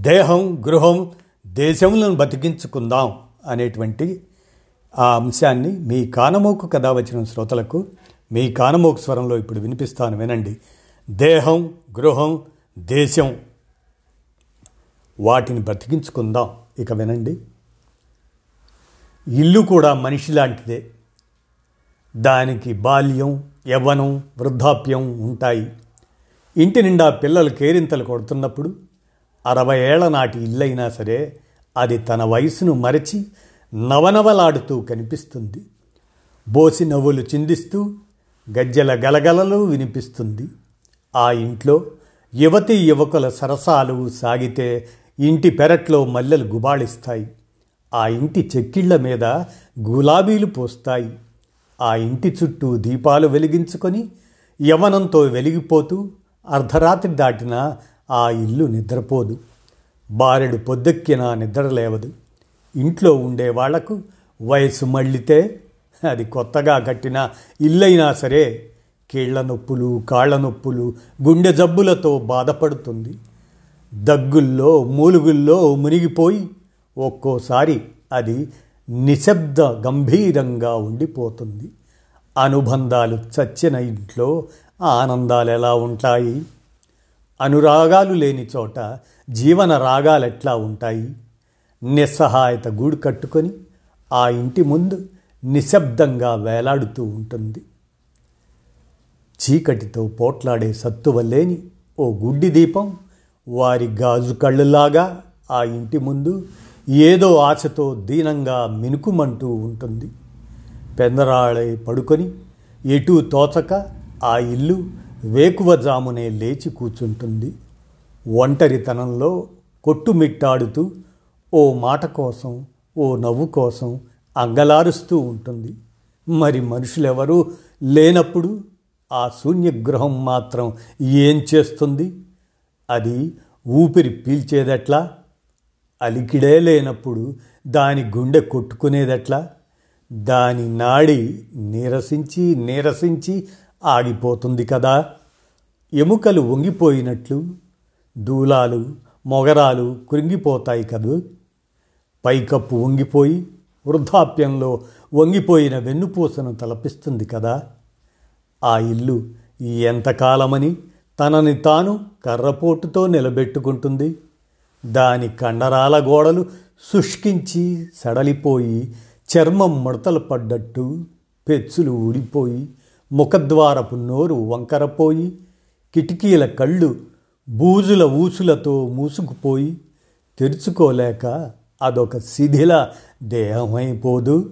దేహం గృహం దేశములను బతికించుకుందాం అనేటువంటి ఆ అంశాన్ని మీ కానమోకు కథ వచ్చిన శ్రోతలకు మీ కానమోకు స్వరంలో ఇప్పుడు వినిపిస్తాను వినండి. దేహం గృహం దేశం వాటిని బ్రతికించుకుందాం ఇక వినండి. ఇల్లు కూడా మనిషి లాంటిదే. దానికి బాల్యం యవ్వనం వృద్ధాప్యం ఉంటాయి. ఇంటి నిండా పిల్లలు కేరింతలు కొడుతున్నప్పుడు అరవై ఏళ్ళ నాటి ఇల్లైనా సరే అది తన వయసును మరచి నవనవలాడుతూ కనిపిస్తుంది. బోసి నవ్వులు చిందిస్తూ గజ్జల గలగలలు వినిపిస్తుంది. ఆ ఇంట్లో యువతి యువకుల సరసాలు సాగితే ఇంటి పెరట్లో మల్లెలు గుబాళిస్తాయి. ఆ ఇంటి చెక్కిళ్ళ మీద గులాబీలు పోస్తాయి. ఆ ఇంటి చుట్టూ దీపాలు వెలిగించుకొని యవనంతో వెలిగిపోతూ అర్ధరాత్రి దాటిన ఆ ఇల్లు నిద్రపోదు. బారెడు పొద్దెక్కినా నిద్రలేవదు ఇంట్లో ఉండే వాళ్ళకు వయసు మళ్ళితే అది కొత్తగా కట్టిన ఇల్లైనా సరే కీళ్ళ నొప్పులు కాళ్ళ నొప్పులు గుండె జబ్బులతో బాధపడుతుంది. దగ్గుల్లో మూలుగుల్లో మునిగిపోయి ఒక్కోసారి అది నిశ్శబ్ద గంభీరంగా ఉండిపోతుంది. అనుబంధాలు చచ్చిన ఇంట్లో ఆనందాలు ఎలా ఉంటాయి? అనురాగాలు లేని చోట జీవన రాగాలు ఎట్లా ఉంటాయి? నిస్సహాయత గూడు కట్టుకొని ఆ ఇంటి ముందు నిశ్శబ్దంగా వేలాడుతూ ఉంటుంది. చీకటితో పోట్లాడే సత్తువ లేని ఓ గుడ్డి దీపం వారి గాజు కళ్ళులాగా ఆ ఇంటి ముందు ఏదో ఆశతో దీనంగా మినుకుమంటూ ఉంటుంది. పెందరాళై పడుకొని ఎటూ తోచక ఆ ఇల్లు వేకువజామునే లేచి కూర్చుంటుంది. ఒంటరితనంలో కొట్టుమిట్టాడుతూ ఓ మాట కోసం ఓ నవ్వు కోసం అంగలారుస్తూ ఉంటుంది. మరి మనుషులెవరూ లేనప్పుడు ఆ శూన్యగృహం మాత్రం ఏం చేస్తుంది? అది ఊపిరి పీల్చేదెట్లా? అలికిడే లేనప్పుడు దాని గుండె కొట్టుకునేదెట్లా? దాని నాడి నీరసించి నీరసించి ఆగిపోతుంది కదా. ఎముకలు వంగిపోయినట్లు దూలాలు మొగరాలు కృంగిపోతాయి కదూ. పైకప్పు వంగిపోయి వృద్ధాప్యంలో వంగిపోయిన వెన్నుపూసను తలపిస్తుంది కదా. ఆ ఇల్లు ఎంతకాలమని తనని తాను కర్రపోటుతో నిలబెట్టుకుంటుంది. దాని కండరాల గోడలు శుష్కించి సడలిపోయి చర్మం ముడతలు పడ్డట్టు పెచ్చులు ఊడిపోయి ముఖద్వారపు నోరు వంకరపోయి కిటికీల కళ్ళు బూజుల ఊసులతో మూసుకుపోయి తెరుచుకోలేక అదొక శిథిల దేహమైపోదు.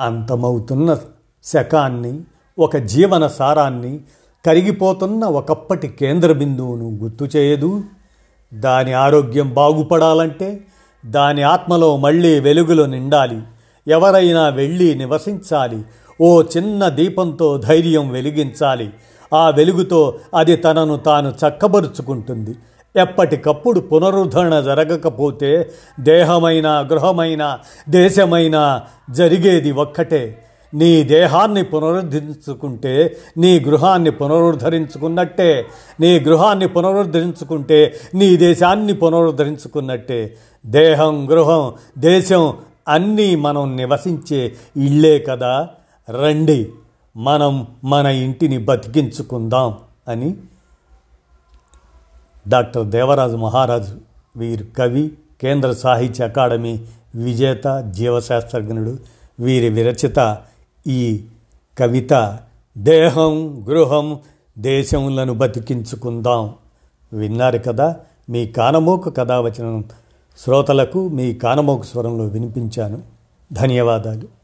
అంతమవుతున్న శకాన్ని ఒక జీవన సారాన్ని కరిగిపోతున్న ఒకప్పటి కేంద్ర బిందువును గుర్తు చేయదు. దాని ఆరోగ్యం బాగుపడాలంటే దాని ఆత్మలో మళ్ళీ వెలుగులు నిండాలి. ఎవరైనా వెళ్ళి నివసించాలి. ఓ చిన్న దీపంతో ధైర్యం వెలిగించాలి. ఆ వెలుగుతో అది తనను తాను చక్కబరుచుకుంటుంది. ఎప్పటికప్పుడు పునరుద్ధరణ జరగకపోతే దేహమైన గృహమైన దేశమైన జరిగేది ఒక్కటే. నీ దేహాన్ని పునరుద్ధరించుకుంటే నీ గృహాన్ని పునరుద్ధరించుకున్నట్టే నీ గృహాన్ని పునరుద్ధరించుకుంటే నీ దేశాన్ని పునరుద్ధరించుకున్నట్టే. దేహం గృహం దేశం అన్నీ మనం నివసించే ఇళ్ళే కదా. రండి మనం మన ఇంటిని బతికించుకుందాం అని డాక్టర్ దేవరాజు మహారాజు వీరు కవి కేంద్ర సాహిత్య అకాడమీ విజేత జీవశాస్త్రజ్ఞుడు వీరి విరచిత ఈ కవిత దేహం గృహం దేశములను బతికించుకుందాం. విన్నారు కదా మీ కానమోకు కథావచనం శ్రోతలకు మీ కానమోకు స్వరంలో వినిపించాను. ధన్యవాదాలు.